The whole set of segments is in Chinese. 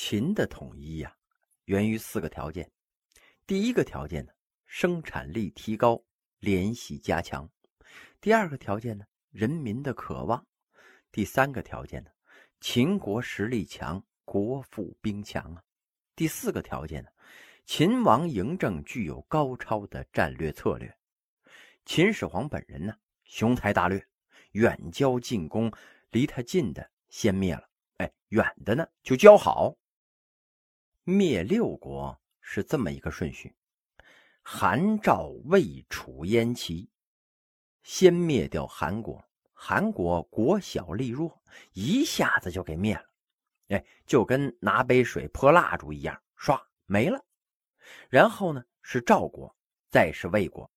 秦的统一呀，源于四个条件。第一个条件呢，生产力提高，联系加强；第二个条件呢，人民的渴望；第三个条件呢，秦国实力强，国富兵强啊；第四个条件呢，秦王嬴政具有高超的战略策略。秦始皇本人呢，雄才大略，远交近攻，离他近的先灭了，哎，远的呢就交好。灭六国是这么一个顺序：韩、赵、魏、楚、燕、齐。先灭掉韩国，韩国国小力弱，一下子就给灭了。哎，就跟拿杯水泼蜡烛一样，唰没了。然后呢，是赵国，再是魏国。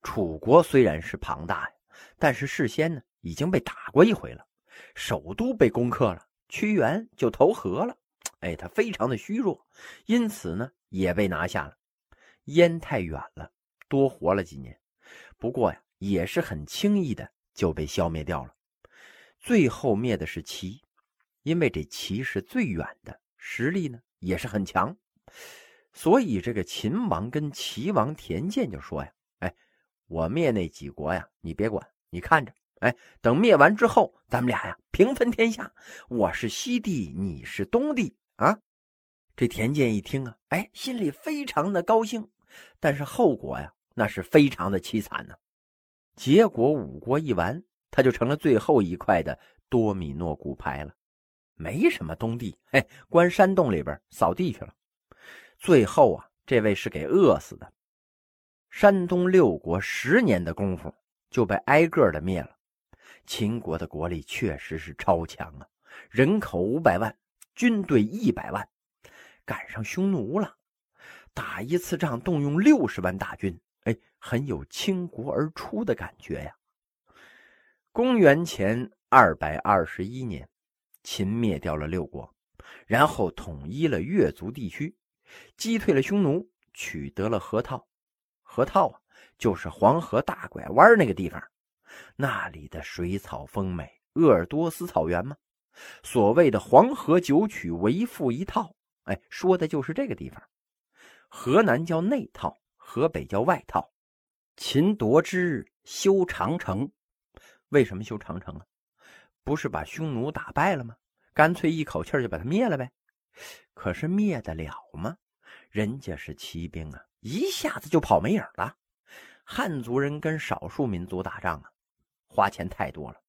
楚国虽然是庞大呀，但是事先呢已经被打过一回了，首都被攻克了，屈原就投河了。哎，他非常的虚弱，因此呢也被拿下了。燕太远了，多活了几年，不过呀也是很轻易的就被消灭掉了。最后灭的是齐，因为这齐是最远的，实力呢也是很强，所以这个秦王跟齐王田建就说呀：“哎，我灭那几国呀，你别管，你看着。”哎，等灭完之后，咱们俩呀平分天下，我是西帝，你是东帝啊！这田健一听啊，哎，心里非常的高兴，但是后果呀，那是非常的凄惨呢。结果五国一完，他就成了最后一块的多米诺骨牌了，没什么东帝，哎，关山洞里边扫地去了。最后啊，这位是给饿死的。山东六国十年的功夫就被挨个的灭了。秦国的国力确实是超强啊，人口五百万，军队一百万，赶上匈奴了，打一次仗动用六十万大军，哎，很有倾国而出的感觉呀。公元前二百二十一年，秦灭掉了六国，然后统一了越族地区，击退了匈奴，取得了河套。河套啊，就是黄河大拐弯那个地方。那里的水草丰美，鄂尔多斯草原吗？所谓的黄河九曲为赋一套，哎，说的就是这个地方。河南叫内套，河北叫外套。秦夺之，修长城。为什么修长城啊？不是把匈奴打败了吗？干脆一口气就把他灭了呗。可是灭得了吗？人家是骑兵啊，一下子就跑没影了。汉族人跟少数民族打仗啊。花钱太多了，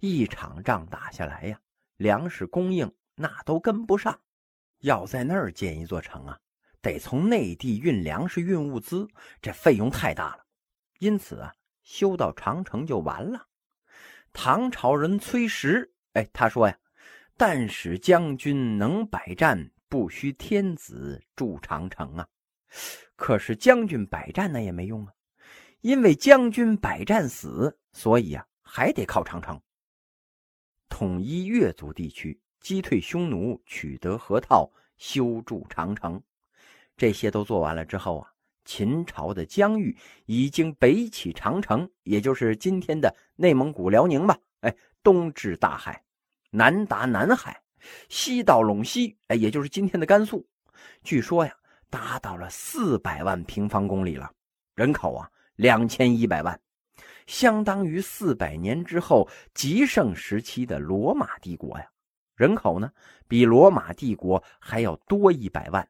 一场仗打下来呀，粮食供应那都跟不上。要在那儿建一座城啊，得从内地运粮食、运物资，这费用太大了。因此啊，修到长城就完了。唐朝人崔实，哎，他说呀：“但使将军能百战，不须天子筑长城啊。”可是将军百战那也没用啊。因为将军百战死，所以啊，还得靠长城。统一越族地区，击退匈奴，取得河套，修筑长城，这些都做完了之后啊，秦朝的疆域已经北起长城，也就是今天的内蒙古辽宁吧？哎，东至大海，南达南海，西到陇西，哎，也就是今天的甘肃。据说呀，达到了四百万平方公里了，人口啊。两千一百万，相当于四百年之后极盛时期的罗马帝国呀！人口呢，比罗马帝国还要多一百万。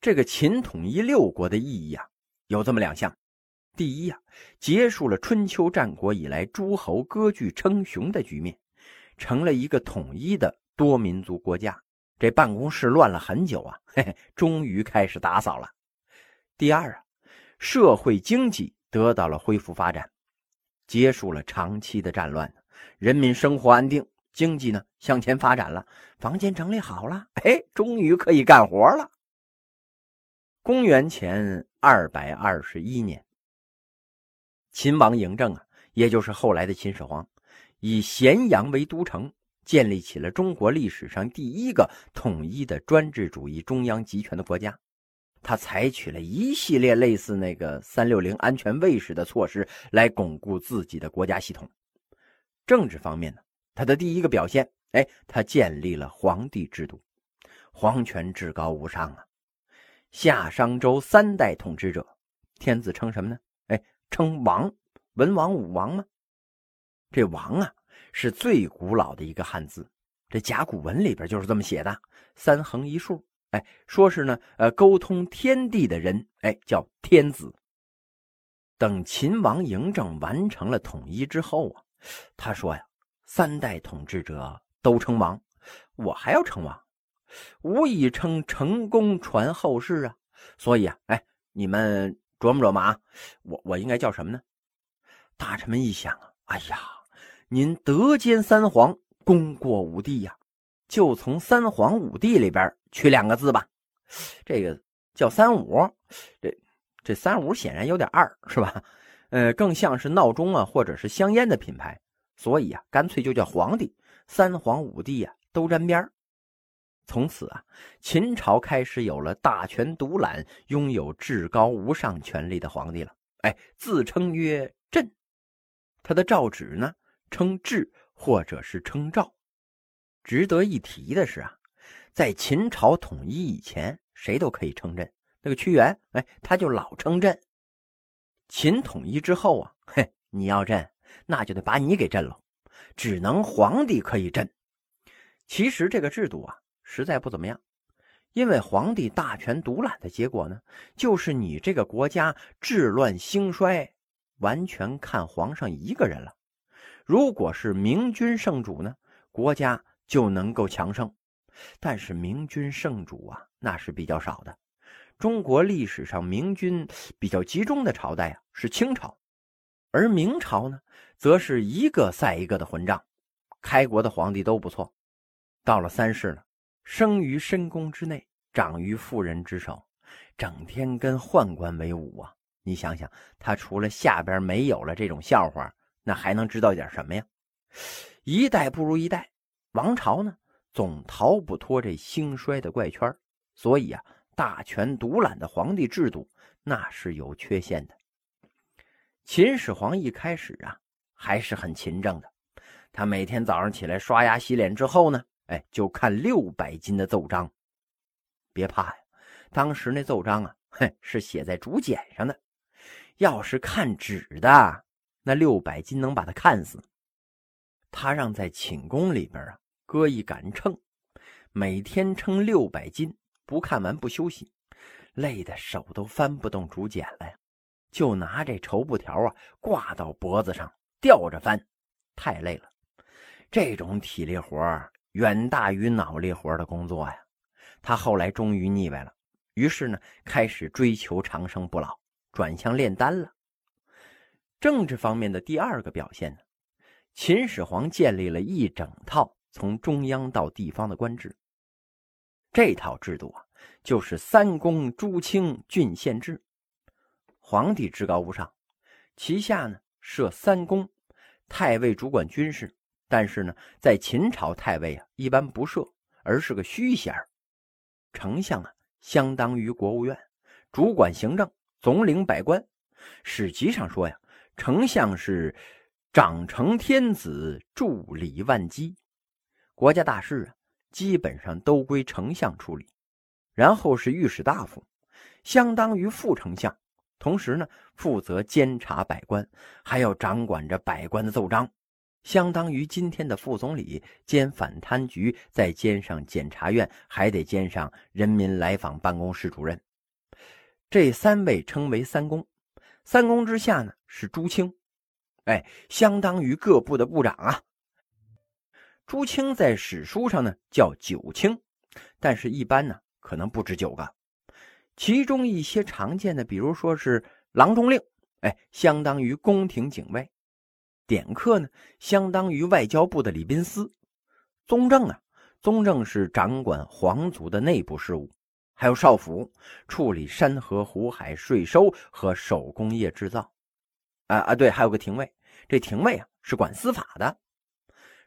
这个秦统一六国的意义啊，有这么两项：第一呀，结束了春秋战国以来诸侯割据称雄的局面，成了一个统一的多民族国家。这办公室乱了很久啊，嘿嘿，终于开始打扫了。第二啊。社会经济得到了恢复发展，结束了长期的战乱，人民生活安定，经济呢向前发展了，房间整理好了，哎，终于可以干活了。公元前二百二十一年，秦王嬴政啊，也就是后来的秦始皇，以咸阳为都城，建立起了中国历史上第一个统一的专制主义中央集权的国家。他采取了一系列类似那个三六零安全卫士的措施来巩固自己的国家系统。政治方面呢，他的第一个表现哎，他建立了皇帝制度，皇权至高无上啊。夏商周三代统治者，天子称什么呢？哎，称王，文王、武王吗？这王啊，是最古老的一个汉字，这甲骨文里边就是这么写的，三横一竖。哎，说是呢，呃，沟通天地的人，哎，叫天子。等秦王嬴政完成了统一之后啊，他说呀，三代统治者都称王，我还要称王。吾以称成功传后世啊，所以啊，哎，你们琢磨琢磨啊，我我应该叫什么呢？大臣们一想啊，哎呀，您德兼三皇，功过五帝呀，就从三皇五帝里边取两个字吧。这个叫三五，这这三五显然有点二，是吧？呃，更像是闹钟啊，或者是香烟的品牌，所以啊，干脆就叫皇帝。三皇五帝呀，都沾边。从此啊，秦朝开始有了大权独揽、拥有至高无上权力的皇帝了。哎，自称曰朕，他的诏旨呢称制或者是称诏。值得一提的是啊，在秦朝统一以前，谁都可以称朕。那个屈原，哎，他就老称朕。秦统一之后啊，嘿，你要朕，那就得把你给朕了，只能皇帝可以朕。其实这个制度啊。实在不怎么样，因为皇帝大权独揽的结果呢，就是你这个国家治乱兴衰，完全看皇上一个人了。如果是明君圣主呢，国家就能够强盛。但是明君圣主啊，那是比较少的。中国历史上明君比较集中的朝代啊，是清朝，而明朝呢，则是一个赛一个的混账。开国的皇帝都不错，到了三世了。生于深宫之内，长于妇人之手，整天跟宦官为伍啊！你想想，他除了下边没有了这种笑话，那还能知道点什么呀？一代不如一代，王朝呢总逃不脱这兴衰的怪圈，所以啊，大权独揽的皇帝制度那是有缺陷的。秦始皇一开始啊还是很勤政的，他每天早上起来刷牙洗脸之后呢。哎，就看六百斤的奏章，别怕呀！当时那奏章啊，嘿，是写在竹简上的。要是看纸的，那六百斤能把他看死。他让在寝宫里边啊，搁一杆秤，每天称六百斤，不看完不休息，累得手都翻不动竹简了呀，就拿这绸布条啊挂到脖子上吊着翻，太累了。这种体力活远大于脑力活的工作呀，他后来终于腻歪了，于是呢，开始追求长生不老，转向炼丹了。政治方面的第二个表现呢，秦始皇建立了一整套从中央到地方的官制。这套制度啊，就是三公诸卿郡县制。皇帝至高无上，旗下呢设三公，太尉主管军事。但是呢，在秦朝，太尉啊一般不设，而是个虚衔丞相啊，相当于国务院，主管行政，总领百官。史籍上说呀，丞相是长成天子，助理万机，国家大事啊，基本上都归丞相处理。然后是御史大夫，相当于副丞相，同时呢，负责监察百官，还要掌管着百官的奏章。相当于今天的副总理兼反贪局，再兼上检察院，还得兼上人民来访办公室主任。这三位称为三公。三公之下呢是朱清，哎，相当于各部的部长啊。朱清在史书上呢叫九卿，但是一般呢可能不止九个。其中一些常见的，比如说是郎中令，哎，相当于宫廷警卫。典客呢，相当于外交部的礼宾司；宗正啊，宗正是掌管皇族的内部事务；还有少府，处理山河湖海税收和手工业制造。啊啊，对，还有个廷尉，这廷尉啊是管司法的。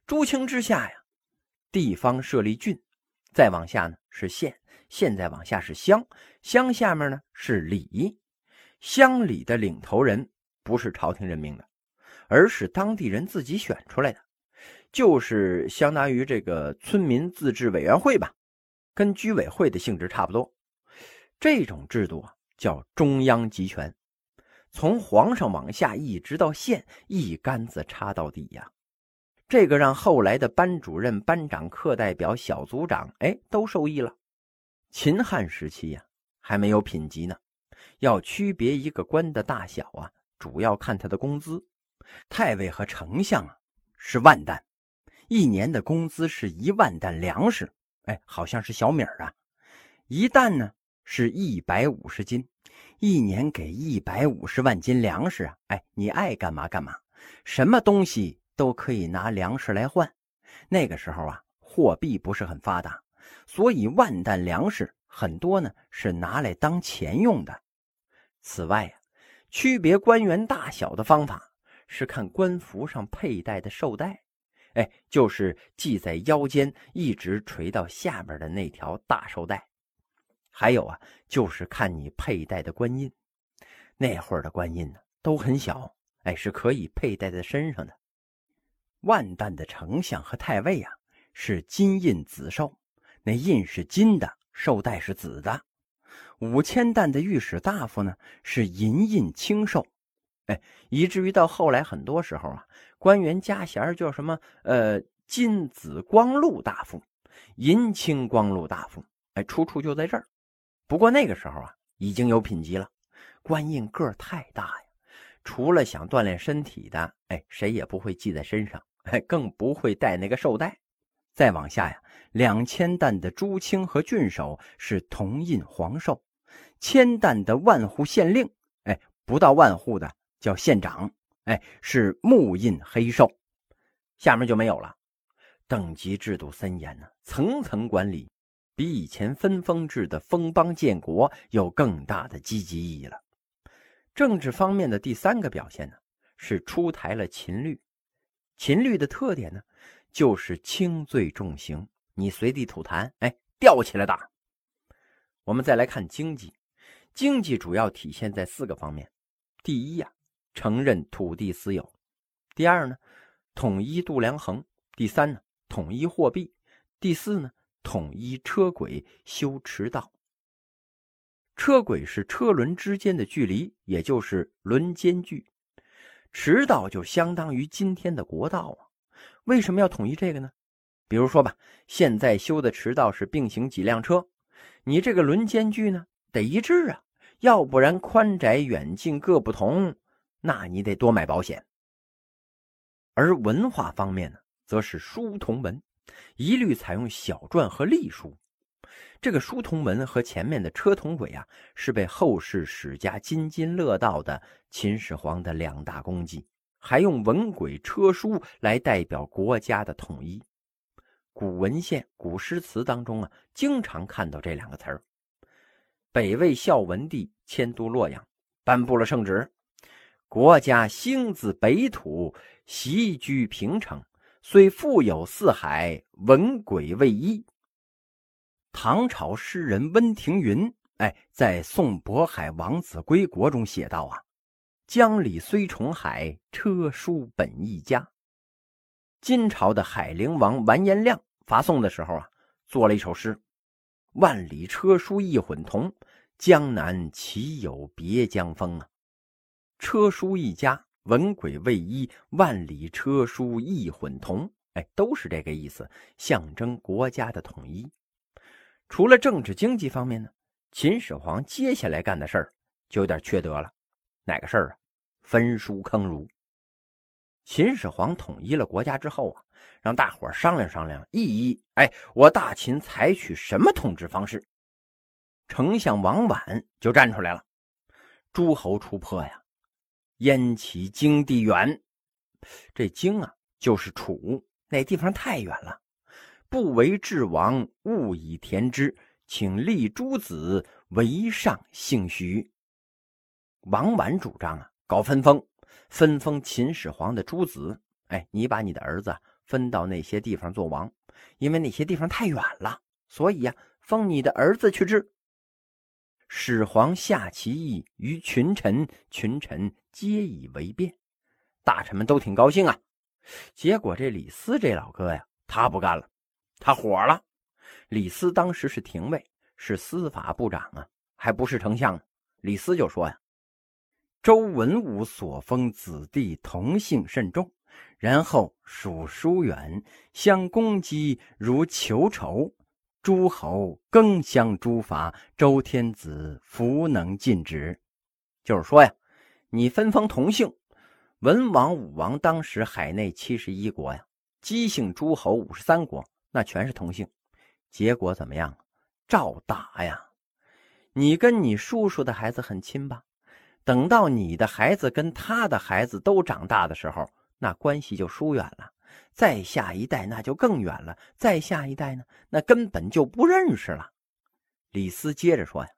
朱清之下呀，地方设立郡，再往下呢是县，县再往下是乡，乡下面呢是里，乡里的领头人不是朝廷任命的。而是当地人自己选出来的，就是相当于这个村民自治委员会吧，跟居委会的性质差不多。这种制度啊，叫中央集权，从皇上往下一直到县，一竿子插到底呀。这个让后来的班主任、班长、课代表、小组长，哎，都受益了。秦汉时期呀，还没有品级呢，要区别一个官的大小啊，主要看他的工资。太尉和丞相啊，是万担，一年的工资是一万担粮食，哎，好像是小米啊，一担呢。是一百五十斤，一年给一百五十万斤粮食啊！哎，你爱干嘛干嘛，什么东西都可以拿粮食来换。那个时候啊，货币不是很发达，所以万担粮食很多呢是拿来当钱用的。此外呀，区别官员大小的方法是看官服上佩戴的绶带，哎，就是系在腰间一直垂到下边的那条大绶带。还有啊，就是看你佩戴的官印，那会儿的官印呢都很小，哎，是可以佩戴在身上的。万担的丞相和太尉啊是金印紫绶，那印是金的，绶带是紫的。五千担的御史大夫呢是银印青绶，哎，以至于到后来很多时候啊，官员加衔叫什么呃金紫光禄大夫、银青光禄大夫，哎，出处就在这儿。不过那个时候啊，已经有品级了。官印个儿太大呀，除了想锻炼身体的，哎，谁也不会系在身上，哎，更不会带那个绶带。再往下呀，两千担的朱清和郡守是铜印黄绶，千担的万户县令，哎，不到万户的叫县长，哎，是木印黑绶。下面就没有了。等级制度森严呢，层层管理。比以前分封制的封邦建国有更大的积极意义了。政治方面的第三个表现呢，是出台了秦律。秦律的特点呢，就是轻罪重刑，你随地吐痰，哎，吊起来打。我们再来看经济，经济主要体现在四个方面：第一呀，承认土地私有；第二呢，统一度量衡；第三呢，统一货币；第四呢。统一车轨，修驰道。车轨是车轮之间的距离，也就是轮间距。驰道就相当于今天的国道啊。为什么要统一这个呢？比如说吧，现在修的驰道是并行几辆车，你这个轮间距呢得一致啊，要不然宽窄远近各不同，那你得多买保险。而文化方面呢，则是书同文。一律采用小篆和隶书，这个书同文和前面的车同轨啊，是被后世史家津津乐道的秦始皇的两大功绩。还用文轨车书来代表国家的统一。古文献、古诗词当中啊，经常看到这两个词儿。北魏孝文帝迁都洛阳，颁布了圣旨：国家兴自北土，习居平城。虽富有四海，文轨未一。唐朝诗人温庭筠，哎，在《送渤海王子归国》中写道：“啊，江里虽重海，车书本一家。”金朝的海陵王完颜亮发送的时候啊，做了一首诗：“万里车书一混同，江南岂有别江风啊？车书一家。”文轨未一，万里车书一混同，哎，都是这个意思，象征国家的统一。除了政治经济方面呢，秦始皇接下来干的事儿就有点缺德了。哪个事儿啊？焚书坑儒。秦始皇统一了国家之后啊，让大伙商量商量，议议，哎，我大秦采取什么统治方式？丞相王绾就站出来了，诸侯出破呀。燕其京地远，这京啊就是楚，那地方太远了。不为治王，勿以田之，请立诸子为上姓徐。王绾主张啊，搞分封，分封秦始皇的诸子。哎，你把你的儿子分到那些地方做王，因为那些地方太远了，所以呀，封你的儿子去治。始皇下其意于群臣，群臣皆以为变，大臣们都挺高兴啊。结果这李斯这老哥呀，他不干了，他火了。李斯当时是廷尉，是司法部长啊，还不是丞相。李斯就说呀：“周文武所封子弟同姓甚重，然后属疏远，相攻击如求仇。诸侯更相诛伐，周天子弗能禁止。”就是说呀，你分封同姓。文王、武王当时海内七十一国呀，姬姓诸侯五十三国，那全是同姓。结果怎么样？照打呀！你跟你叔叔的孩子很亲吧？等到你的孩子跟他的孩子都长大的时候，那关系就疏远了。再下一代那就更远了。再下一代呢，那根本就不认识了。李斯接着说呀：“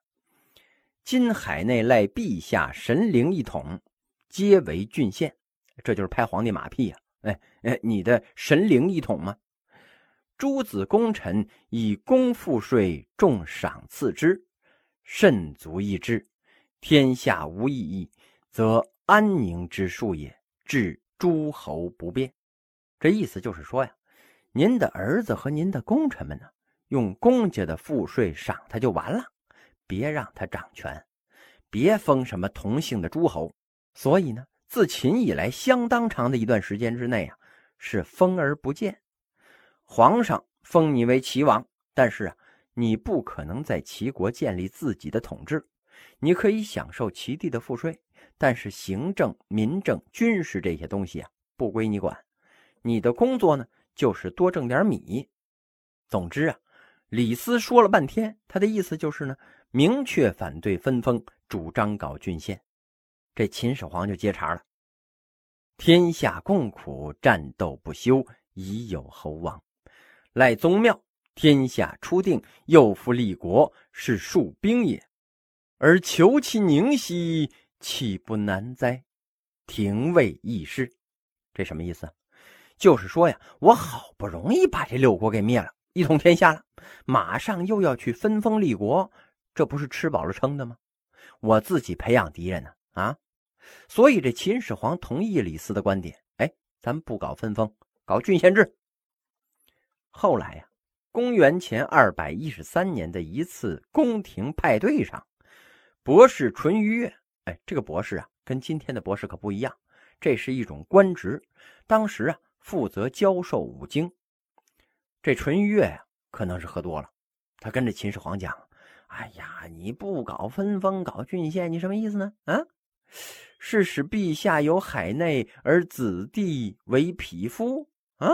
今海内赖陛下神灵一统。”皆为郡县，这就是拍皇帝马屁呀！哎哎，你的神灵一统吗？诸子功臣以功赋税重赏赐之，甚足一之。天下无异议，则安宁之术也。治诸侯不变，这意思就是说呀，您的儿子和您的功臣们呢，用公家的赋税赏他就完了，别让他掌权，别封什么同姓的诸侯。所以呢，自秦以来，相当长的一段时间之内啊，是封而不见。皇上封你为齐王，但是啊，你不可能在齐国建立自己的统治。你可以享受齐地的赋税，但是行政、民政、军事这些东西啊，不归你管。你的工作呢，就是多挣点米。总之啊，李斯说了半天，他的意思就是呢，明确反对分封，主张搞郡县。这秦始皇就接茬了：“天下共苦，战斗不休，已有侯王。赖宗庙，天下初定，又复立国，是戍兵也。而求其宁息，岂不难哉？廷尉议事，这什么意思？就是说呀，我好不容易把这六国给灭了，一统天下了，马上又要去分封立国，这不是吃饱了撑的吗？我自己培养敌人呢，啊！”所以，这秦始皇同意李斯的观点，哎，咱不搞分封，搞郡县制。后来呀，公元前二百一十三年的一次宫廷派对上，博士淳于越，哎，这个博士啊，跟今天的博士可不一样，这是一种官职。当时啊，负责教授五经。这淳于越，可能是喝多了，他跟着秦始皇讲：“哎呀，你不搞分封，搞郡县，你什么意思呢？啊？”是使陛下有海内，而子弟为匹夫啊？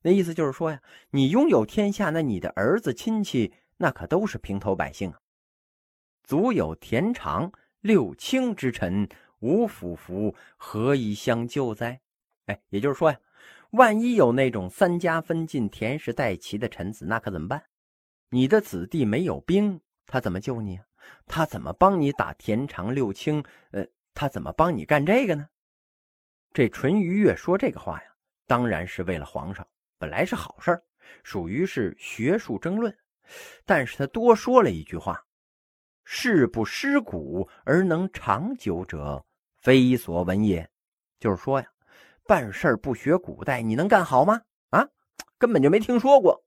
那意思就是说呀，你拥有天下，那你的儿子亲戚那可都是平头百姓啊。足有田常、六卿之臣，无辅服，何以相救哉？哎，也就是说呀，万一有那种三家分晋、田氏代齐的臣子，那可怎么办？你的子弟没有兵，他怎么救你？他怎么帮你打田常、六卿？呃。他怎么帮你干这个呢？这淳于越说这个话呀，当然是为了皇上，本来是好事儿属于是学术争论。但是他多说了一句话：“事不失古而能长久者，非所闻也。”就是说呀，办事不学古代，你能干好吗？啊，根本就没听说过。